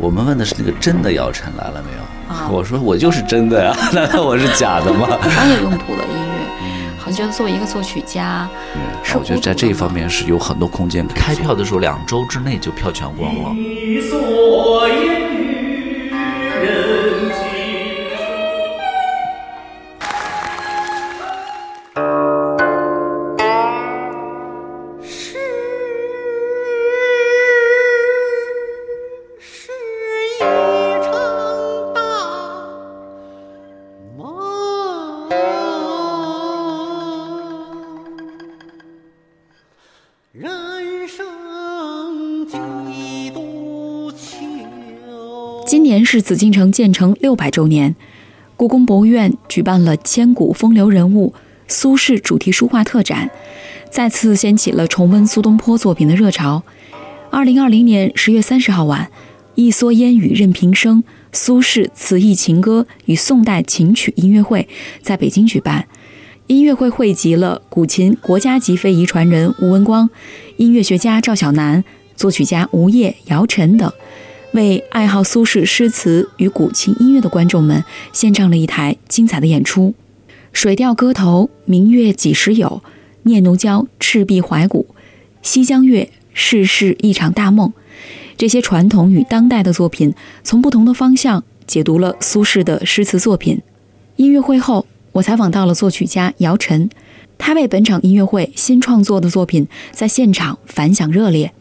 我们问的是那个真的姚晨来了没有？啊我说我就是真的呀，难道我是假的吗？商业用途的音乐，好像觉得作为一个作曲家，是我觉得在这一方面是有很多空间。开票的时候两周之内就票全光了。今年是紫禁城建成六百周年，故宫博物院举办了千古风流人物苏轼主题书画特展，再次掀起了重温苏东坡作品的热潮。二零二零年十月三十号晚，一蓑烟雨任平生苏轼词意情歌与宋代琴曲音乐会在北京举办。音乐会汇集了古琴国家级非遗传人吴文光、音乐学家赵小南、作曲家吴烨、姚晨等。为爱好苏轼诗词与古琴音乐的观众们献唱了一台精彩的演出。《水调歌头·明月几时有》，《念奴娇·赤壁怀古》，《西江月·世事一场大梦》，这些传统与当代的作品，从不同的方向解读了苏轼的诗词作品。音乐会后，我采访到了作曲家姚晨，他为本场音乐会新创作的作品在现场反响热烈。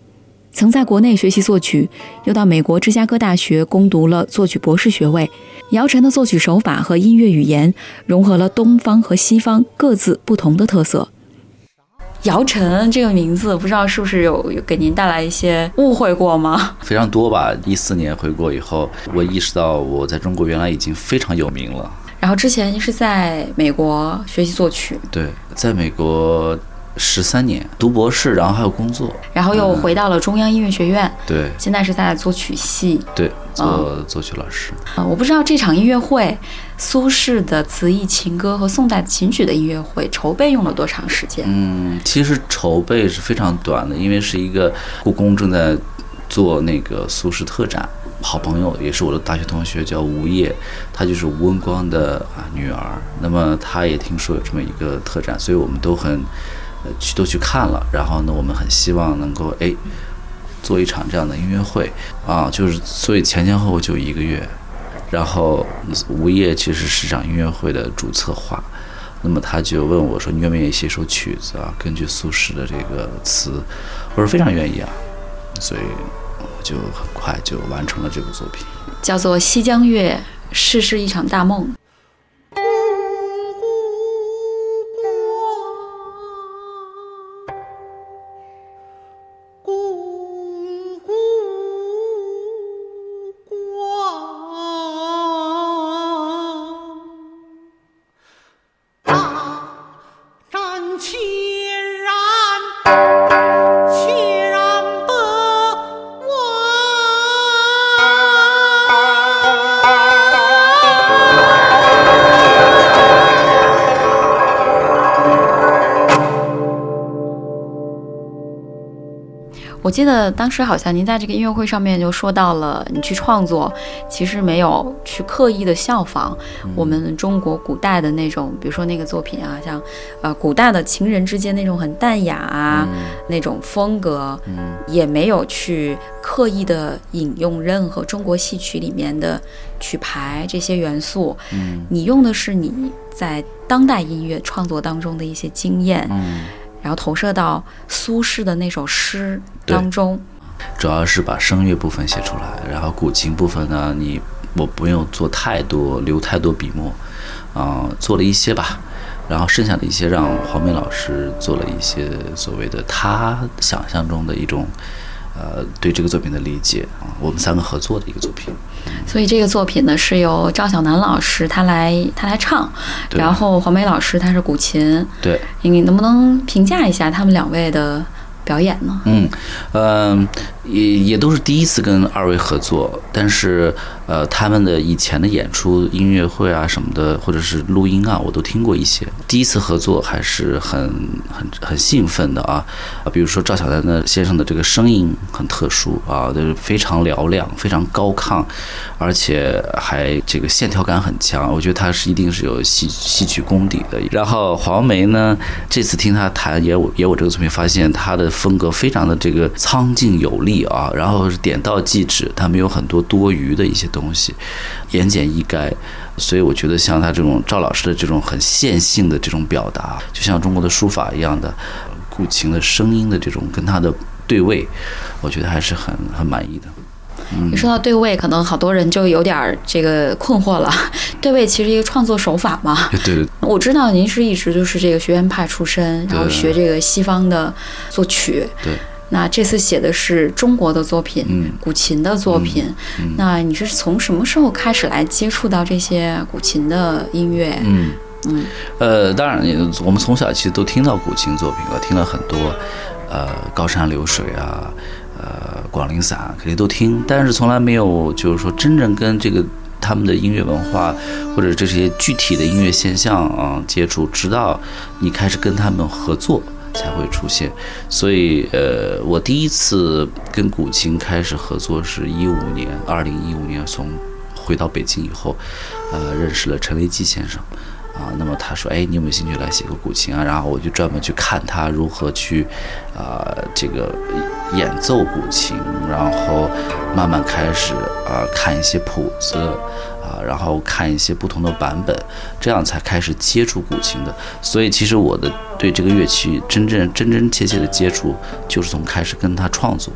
曾在国内学习作曲，又到美国芝加哥大学攻读了作曲博士学位。姚晨的作曲手法和音乐语言融合了东方和西方各自不同的特色。姚晨这个名字，不知道是不是有有给您带来一些误会过吗？非常多吧。一四年回国以后，我意识到我在中国原来已经非常有名了。然后之前是在美国学习作曲，对，在美国十三年读博士，然后还有工作。然后又回到了中央音乐学院，对现在是在作曲系。对，做作曲老师。啊，我不知道这场音乐会，苏轼的词意情歌和宋代琴曲的音乐会筹备用了多长时间？嗯，其实筹备是非常短的，因为是一个故宫正在做那个苏轼特展。好朋友也是我的大学同学，叫吴烨，她就是吴文光的啊女儿。那么她也听说有这么一个特展，所以我们都很呃去都去看了。然后呢，我们很希望能够哎做一场这样的音乐会啊，就是所以前前后后就一个月。然后吴烨其实是场音乐会的主策划，那么他就问我说：“你愿不愿意写首曲子啊？根据苏轼的这个词。”我说非常愿意啊，所以我就很快就完成了这部作品。叫做《西江月·世事一场大梦》。记得当时好像您在这个音乐会上面就说到了，你去创作其实没有去刻意的效仿我们中国古代的那种，比如说那个作品啊，像呃古代的情人之间那种很淡雅啊、那种风格，嗯。也没有去刻意的引用任何中国戏曲里面的曲牌这些元素，嗯。你用的是你在当代音乐创作当中的一些经验，嗯，然后投射到苏轼的那首诗当中。主要是把声乐部分写出来，然后古琴部分呢，你我不用做太多，留太多笔墨，啊、做了一些吧。然后剩下的一些让黄梅老师做了一些所谓的他想象中的一种，呃，对这个作品的理解啊，我们三个合作的一个作品。所以这个作品呢是由赵小楠老师他来他来唱，然后黄梅老师他是古琴，对，你能不能评价一下他们两位的表演呢？嗯，呃，也也都是第一次跟二位合作，但是呃，他们的以前的演出、音乐会啊什么的，或者是录音啊，我都听过一些。第一次合作还是很很很兴奋的啊！啊，比如说赵小丹的先生的这个声音很特殊啊，就是非常嘹亮、非常高亢，而且还这个线条感很强。我觉得他是一定是有戏戏曲功底的。然后黄梅呢，这次听他弹也我也我这个作品，发现他的风格非常的这个苍劲有力啊，然后是点到即止，他没有很多多余的一些东西，言简意赅。所以我觉得像他这种赵老师的这种很线性的这种表达，就像中国的书法一样的，古琴的声音的这种跟他的对位，我觉得还是很很满意的。你说到对。位，可能好多人就有点儿这个困惑了。对。位其实一个创作手法嘛。对。对。我知道您是一直就是这个学院派出身，然后学这个西方的作曲。对，那这次写的是中国的作品，嗯古琴的作品。嗯那你是从什么时候开始来接触到这些古琴的音乐？嗯嗯呃，当然，我们从小其实都听到古琴作品了，听了很多，呃，高山流水啊，呃，广陵散肯定都听，但是从来没有就是说真正跟这个他们的音乐文化或者这些具体的音乐现象啊接触，直到你开始跟他们合作。才会出现，所以呃，我第一次跟古琴开始合作是一五年，二零一五年从回到北京以后，呃，认识了陈维基先生，啊，那么他说，哎，你有没有兴趣来写个古琴啊？然后我就专门去看他如何去，啊、这个演奏古琴，然后慢慢开始啊、看一些谱子，啊，然后看一些不同的版本，这样才开始接触古琴的。所以其实我的对这个乐器真正真真切切的接触，就是从开始跟他创作。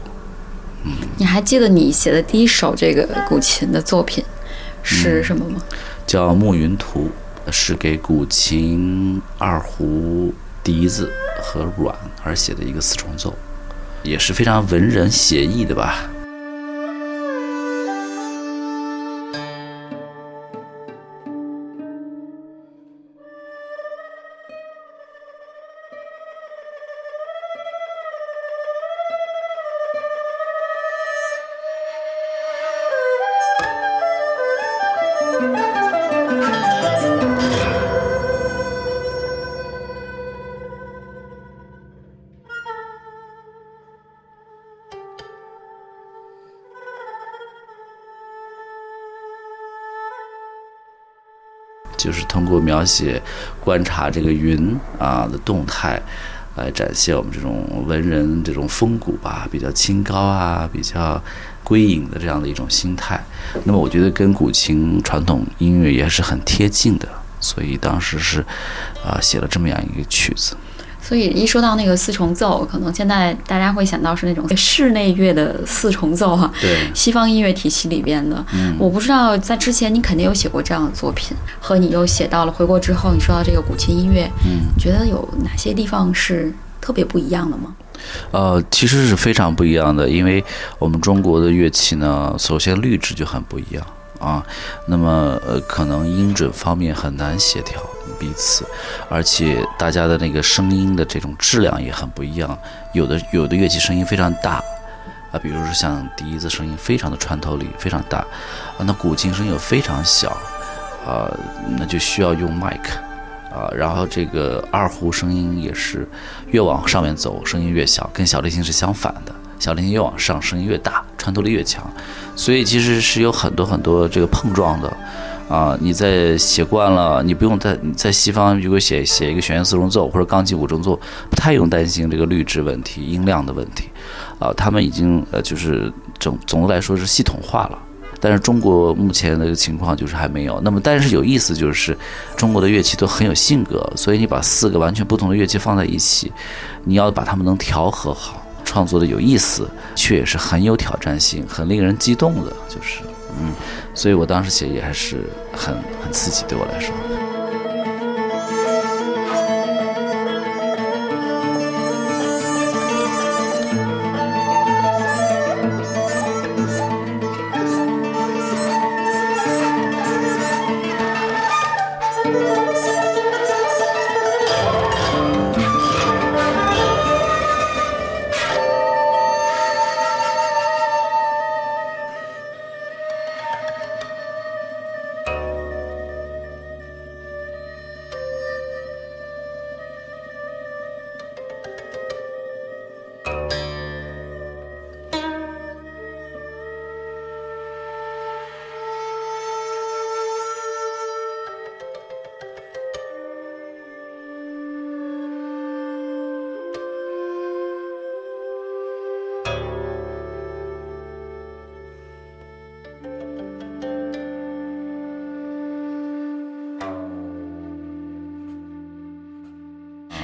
嗯你还记得你写的第一首这个古琴的作品是什么吗？叫《暮云图》，是给古琴、二胡、笛子和阮而写的一个四重奏，也是非常文人写意的吧。就是通过描写、观察这个云啊的动态，来展现我们这种文人这种风骨吧，比较清高啊，比较归隐的这样的一种心态。那么我觉得跟古琴传统音乐也是很贴近的，所以当时是啊写了这么样一个曲子。所以一说到那个四重奏，可能现在大家会想到是那种室内乐的四重奏哈、对西方音乐体系里边的。嗯我不知道在之前你肯定有写过这样的作品，和你又写到了回国之后，你说到这个古琴音乐，嗯。觉得有哪些地方是特别不一样的吗？呃，其实是非常不一样的，因为我们中国的乐器呢，首先律制就很不一样啊，那么呃，可能音准方面很难协调彼此，而且大家的那个声音的这种质量也很不一样，有的有的乐器声音非常大。啊，比如说像笛子声音非常的穿透力非常大，啊，那古琴声音又非常小，啊，那就需要用麦克，啊，然后这个二胡声音也是越往上面走，声音越小，跟小提琴是相反的。小提琴越往上，声音越大，穿透力越强，所以其实是有很多很多这个碰撞的。啊，你在写惯了，你不用在在西方如果写写一个弦乐四重奏或者钢琴五重奏，不太用担心这个律制问题、音量的问题。啊，他们已经呃就是总总的来说是系统化了。但是中国目前的情况就是还没有。那么，但是有意思就是，中国的乐器都很有性格，所以你把四个完全不同的乐器放在一起，你要把它们能调和好，创作的有意思，却也是很有挑战性、很令人激动的，就是嗯，所以我当时写也还是很很刺激，对我来说。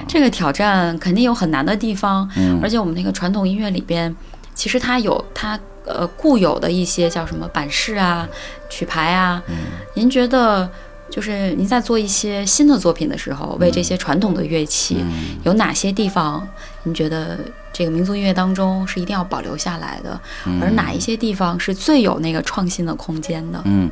这个挑战肯定有很难的地方，嗯。而且我们那个传统音乐里边，其实它有它呃固有的一些叫什么板式啊、曲牌啊。嗯。您觉得就是您在做一些新的作品的时候，为这些传统的乐器，嗯。有哪些地方您觉得这个民族音乐当中是一定要保留下来的，而哪一些地方是最有那个创新的空间的？嗯，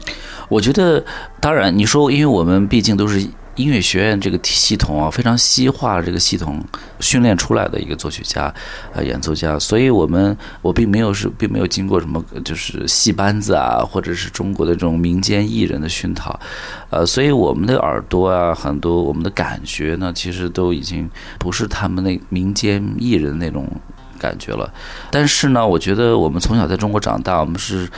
我觉得，当然你说，因为我们毕竟都是音乐学院这个系统啊，非常西化这个系统训练出来的一个作曲家、呃演奏家，所以我们我并没有是并没有经过什么就是戏班子啊，或者是中国的这种民间艺人的熏陶，呃，所以我们的耳朵啊，很多我们的感觉呢，其实都已经不是他们那民间艺人那种。感觉了，但是呢，我觉得我们从小在中国长大，我们是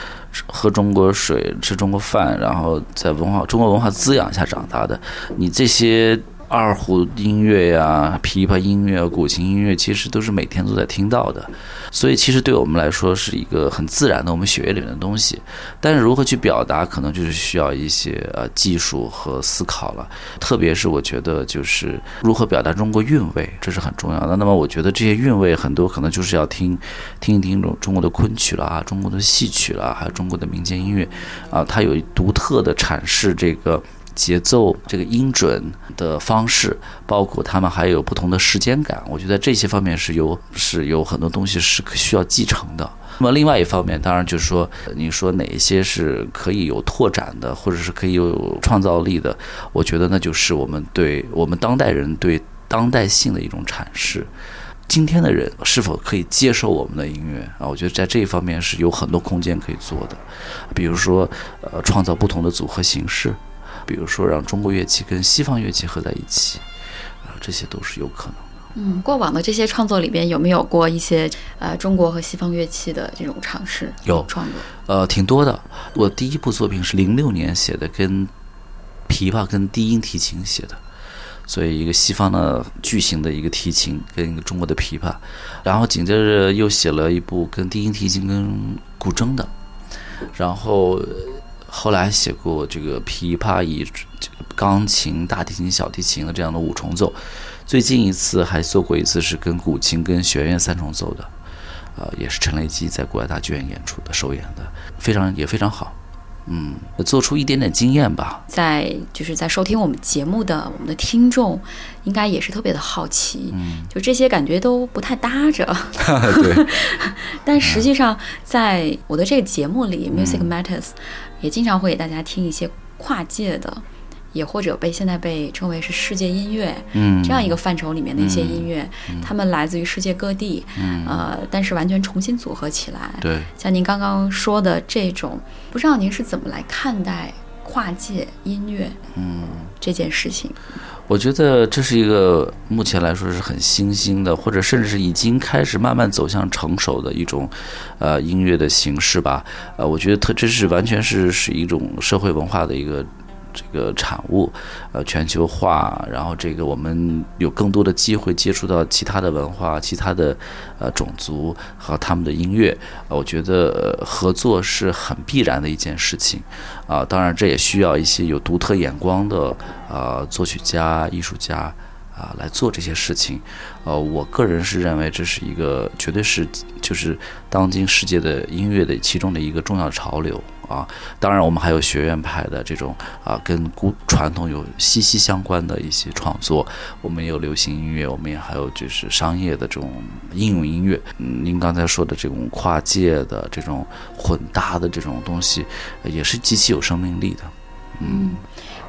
喝中国水、吃中国饭，然后在文化中国文化滋养下长大的。你这些二胡音乐呀、琵琶音乐、古琴音乐，其实都是每天都在听到的，所以其实对我们来说是一个很自然的我们血液里面的东西。但是如何去表达，可能就是需要一些呃技术和思考了。特别是我觉得，就是如何表达中国韵味，这是很重要的。那么我觉得这些韵味很多可能就是要听听一听中中国的昆曲了啊，中国的戏曲了，还有中国的民间音乐啊，它有独特的阐释这个。节奏这个音准的方式，包括他们还有不同的时间感，我觉得这些方面是有是有很多东西是需要继承的。那么另外一方面，当然就是说，你说哪一些是可以有拓展的，或者是可以有创造力的，我觉得那就是我们对我们当代人对当代性的一种阐释。今天的人是否可以接受我们的音乐啊？我觉得在这一方面是有很多空间可以做的，比如说，呃，创造不同的组合形式，比如说让中国乐器跟西方乐器合在一起，啊，这些都是有可能的。嗯，过往的这些创作里边有没有过一些呃中国和西方乐器的这种尝试？有创作。呃，挺多的。我第一部作品是零六年写的，跟琵琶跟低音提琴写的，所以一个西方的巨型的一个提琴跟一个中国的琵琶，然后紧接着又写了一部跟低音提琴跟古筝的，然后呃后来还写过这个琵琶以这个钢琴、大提琴、小提琴的这样的五重奏，最近一次还做过一次是跟古琴跟弦乐三重奏的。呃，也是陈雷基在国外大剧院演出的首演的，非常也非常好，嗯，做出一点点经验吧。在就是在收听我们节目的我们的听众，应该也是特别的好奇，嗯，就这些感觉都不太搭着。对，但实际上，在我的这个节目里，嗯 Music Matters 也经常会给大家听一些跨界的，也或者被现在被称为是世界音乐嗯，这样一个范畴里面的一些音乐，他们来自于世界各地，嗯，呃，但是完全重新组合起来。对，像您刚刚说的这种，不知道您是怎么来看待跨界音乐嗯，这件事情？我觉得这是一个目前来说是很新兴的，或者甚至是已经开始慢慢走向成熟的一种，呃，音乐的形式吧。呃，我觉得它这是完全是是一种社会文化的一个。这个产物，呃，全球化，然后这个我们有更多的机会接触到其他的文化、其他的呃种族和他们的音乐，我觉得、合作是很必然的一件事情，啊、当然这也需要一些有独特眼光的呃作曲家、艺术家啊、来做这些事情，呃，我个人是认为这是一个绝对是就是当今世界的音乐的其中的一个重要潮流。啊。当然，我们还有学院派的这种啊，跟古传统有息息相关的一些创作。我们也有流行音乐，我们也还有就是商业的这种应用音乐。嗯，您刚才说的这种跨界的这种混搭的这种东西，呃也是极其有生命力的。嗯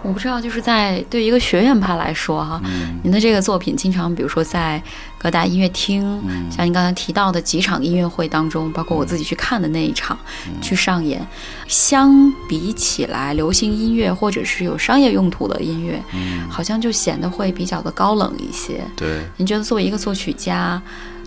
我不知道，就是在对于一个学院派来说哈，嗯您的这个作品经常，比如说在各大音乐厅，嗯像您刚才提到的几场音乐会当中，包括我自己去看的那一场、嗯去上演，相比起来，流行音乐或者是有商业用途的音乐，嗯，好像就显得会比较的高冷一些。对。您觉得作为一个作曲家，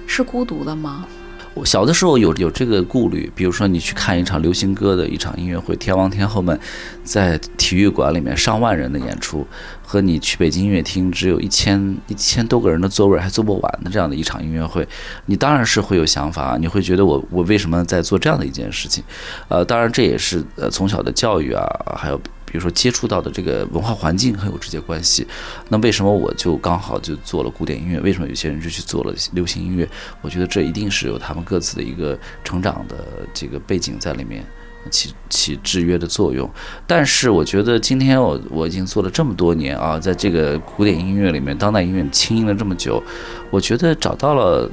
是孤独的吗？我小的时候有有这个顾虑，比如说你去看一场流行歌的一场音乐会，天王天后们在体育馆里面上万人的演出，和你去北京音乐厅只有一千一千多个人的座位还坐不完的这样的一场音乐会，你当然是会有想法，你会觉得我我为什么在做这样的一件事情？呃，当然这也是呃从小的教育啊，还有。比如说接触到的这个文化环境很有直接关系。那为什么我就刚好就做了古典音乐？为什么有些人就去做了流行音乐？我觉得这一定是有他们各自的一个成长的这个背景在里面。起起制约的作用，但是我觉得今天我我已经做了这么多年啊，在这个古典音乐里面，当代音乐轻音了这么久，我觉得找到了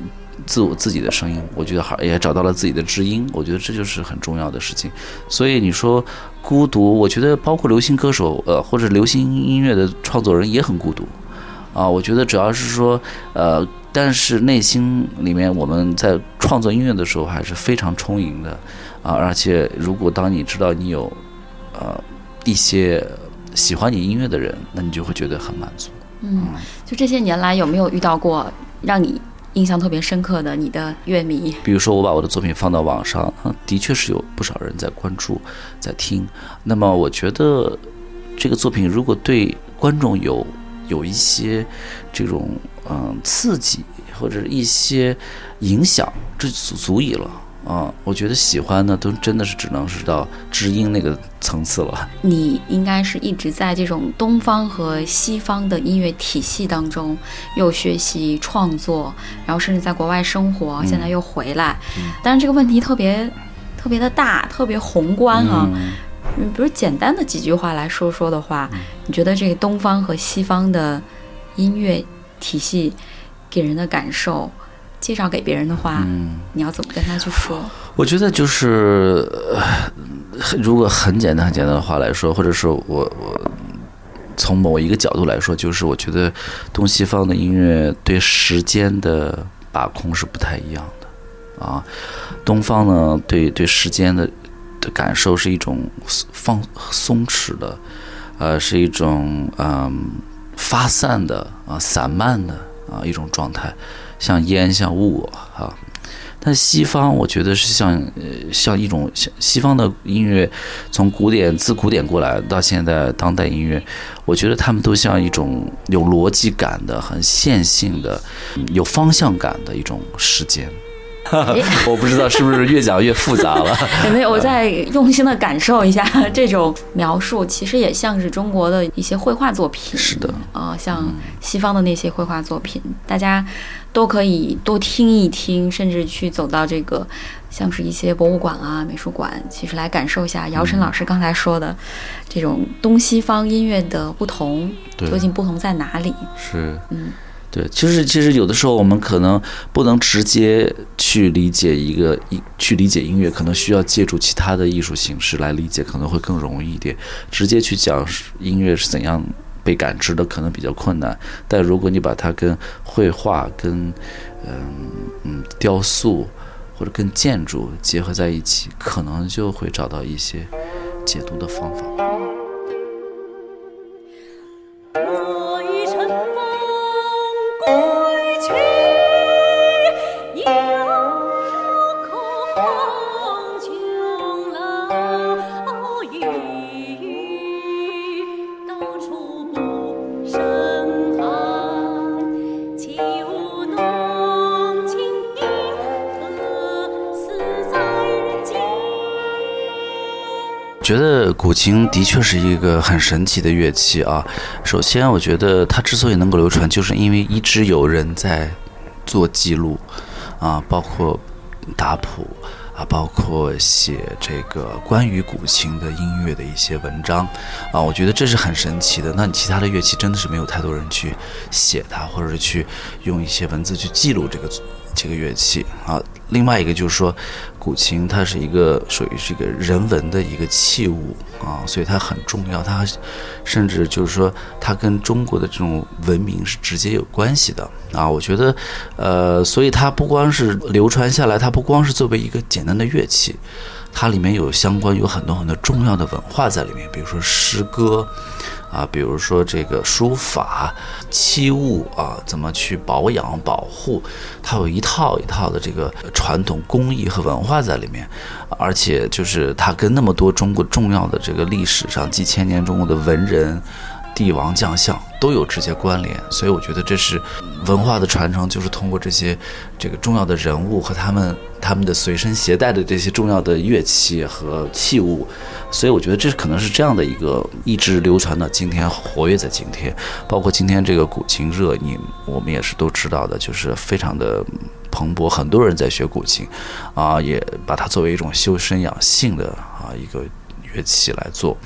自我自己的声音，我觉得好也找到了自己的知音，我觉得这就是很重要的事情。所以你说孤独，我觉得包括流行歌手呃或者流行音乐的创作人也很孤独啊。我觉得主要是说呃，但是内心里面我们在创作音乐的时候还是非常充盈的。啊，而且如果当你知道你有，呃，一些喜欢你音乐的人，那你就会觉得很满足。嗯，就这些年来有没有遇到过让你印象特别深刻的你的乐迷？比如说我把我的作品放到网上，的确是有不少人在关注，在听。那么我觉得这个作品如果对观众有有一些这种嗯刺激或者一些影响，这就足足以了。啊，我觉得喜欢呢都真的是只能是到知音那个层次了。你应该是一直在这种东方和西方的音乐体系当中，又学习创作，然后甚至在国外生活，现在又回来。但是这个问题特别特别的大，特别宏观啊。嗯，比如简单的几句话来说说的话，你觉得这个东方和西方的音乐体系给人的感受？介绍给别人的话，你要怎么跟他去说？我觉得就是，如果很简单、很简单的话来说，或者说我我从某一个角度来说，就是我觉得东西方的音乐对时间的把控是不太一样的啊。东方呢，对对时间的的感受是一种放松弛的，呃，是一种嗯发散的啊散漫的啊一种状态。像烟像雾啊，但西方我觉得是像呃像一种像西方的音乐，从古典自古典过来到现在当代音乐，我觉得他们都像一种有逻辑感的、很线性的、有方向感的一种时间。我不知道是不是越讲越复杂了。没有，我再用心的感受一下这种描述，其实也像是中国的一些绘画作品。是的，啊，像西方的那些绘画作品，大家。都可以多听一听，甚至去走到这个，像是一些博物馆啊、美术馆，其实来感受一下姚晨老师刚才说的这种东西方音乐的不同，究竟不同在哪里？是，嗯，对，其实其实有的时候我们可能不能直接去理解一个一去理解音乐，可能需要借助其他的艺术形式来理解，可能会更容易一点。直接去讲音乐是怎样。被感知的可能比较困难，但如果你把它跟绘画、跟嗯嗯雕塑或者跟建筑结合在一起，可能就会找到一些解读的方法。古琴的确是一个很神奇的乐器啊。首先，我觉得它之所以能够流传，就是因为一直有人在做记录啊，包括打谱啊，包括写这个关于古琴的音乐的一些文章啊。我觉得这是很神奇的。那你其他的乐器真的是没有太多人去写它，或者是去用一些文字去记录这个这个乐器啊。另外一个就是说，古琴它是一个属于这个人文的一个器物啊，所以它很重要。它甚至就是说，它跟中国的这种文明是直接有关系的啊。我觉得，呃，所以它不光是流传下来，它不光是作为一个简单的乐器，它里面有相关有很多很多重要的文化在里面，比如说诗歌。啊，比如说这个书法、器物啊，怎么去保养、保护，它有一套一套的这个传统工艺和文化在里面，而且就是它跟那么多中国重要的这个历史上几千年中国的文人。帝王将相都有直接关联，所以我觉得这是文化的传承，就是通过这些这个重要的人物和他们他们的随身携带的这些重要的乐器和器物，所以我觉得这可能是这样的一个一直流传到今天，活跃在今天。包括今天这个古琴热，你我们也是都知道的，就是非常的蓬勃，很多人在学古琴，啊，也把它作为一种修身养性的啊一个乐器来做。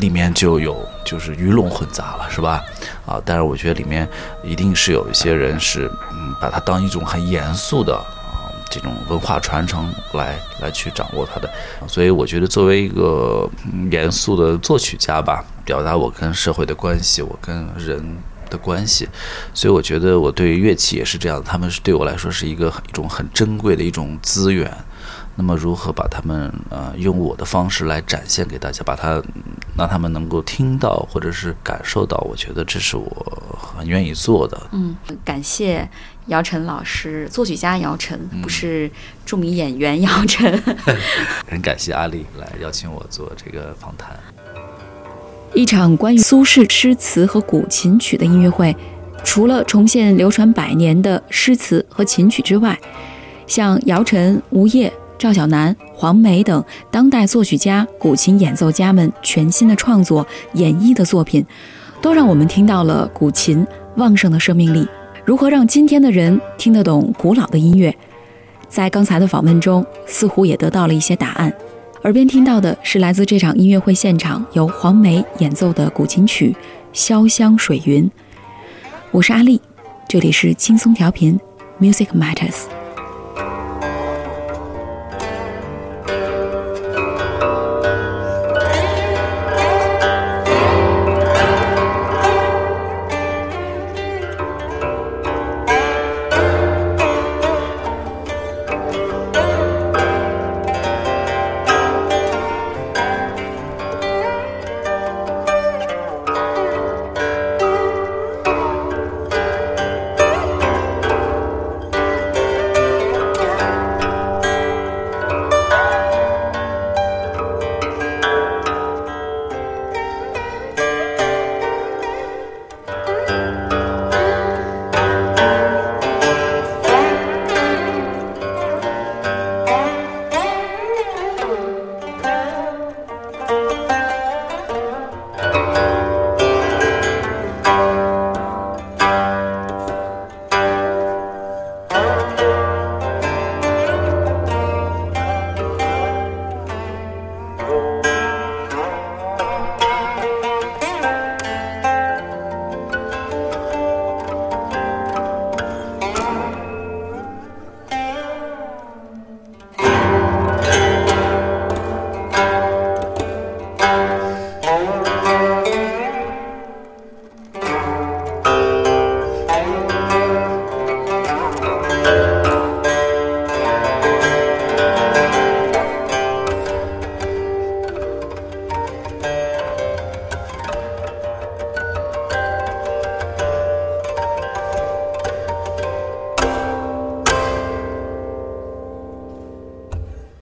里面就有就是鱼龙混杂了，是吧？啊，但是我觉得里面一定是有一些人是嗯，把它当一种很严肃的啊这种文化传承来来去掌握它的。所以我觉得作为一个严肃的作曲家吧，表达我跟社会的关系，我跟人的关系，所以我觉得我对乐器也是这样，他们是对我来说是一个一种很珍贵的一种资源。那么如何把他们呃用我的方式来展现给大家，把它让他们能够听到或者是感受到，我觉得这是我很愿意做的。嗯，感谢姚晨老师，作曲家姚晨，不是著名演员姚晨。很感谢阿丽来邀请我做这个访谈。一场关于苏轼诗词和古琴曲的音乐会，除了重现流传百年的诗词和琴曲之外，像姚晨、吴烨。赵小南、黄梅等当代作曲家、古琴演奏家们全新的创作、演绎的作品，都让我们听到了古琴旺盛的生命力。如何让今天的人听得懂古老的音乐？在刚才的访问中，似乎也得到了一些答案。耳边听到的是来自这场音乐会现场由黄梅演奏的古琴曲《潇湘水云》。我是阿丽，这里是轻松调频，Music Matters。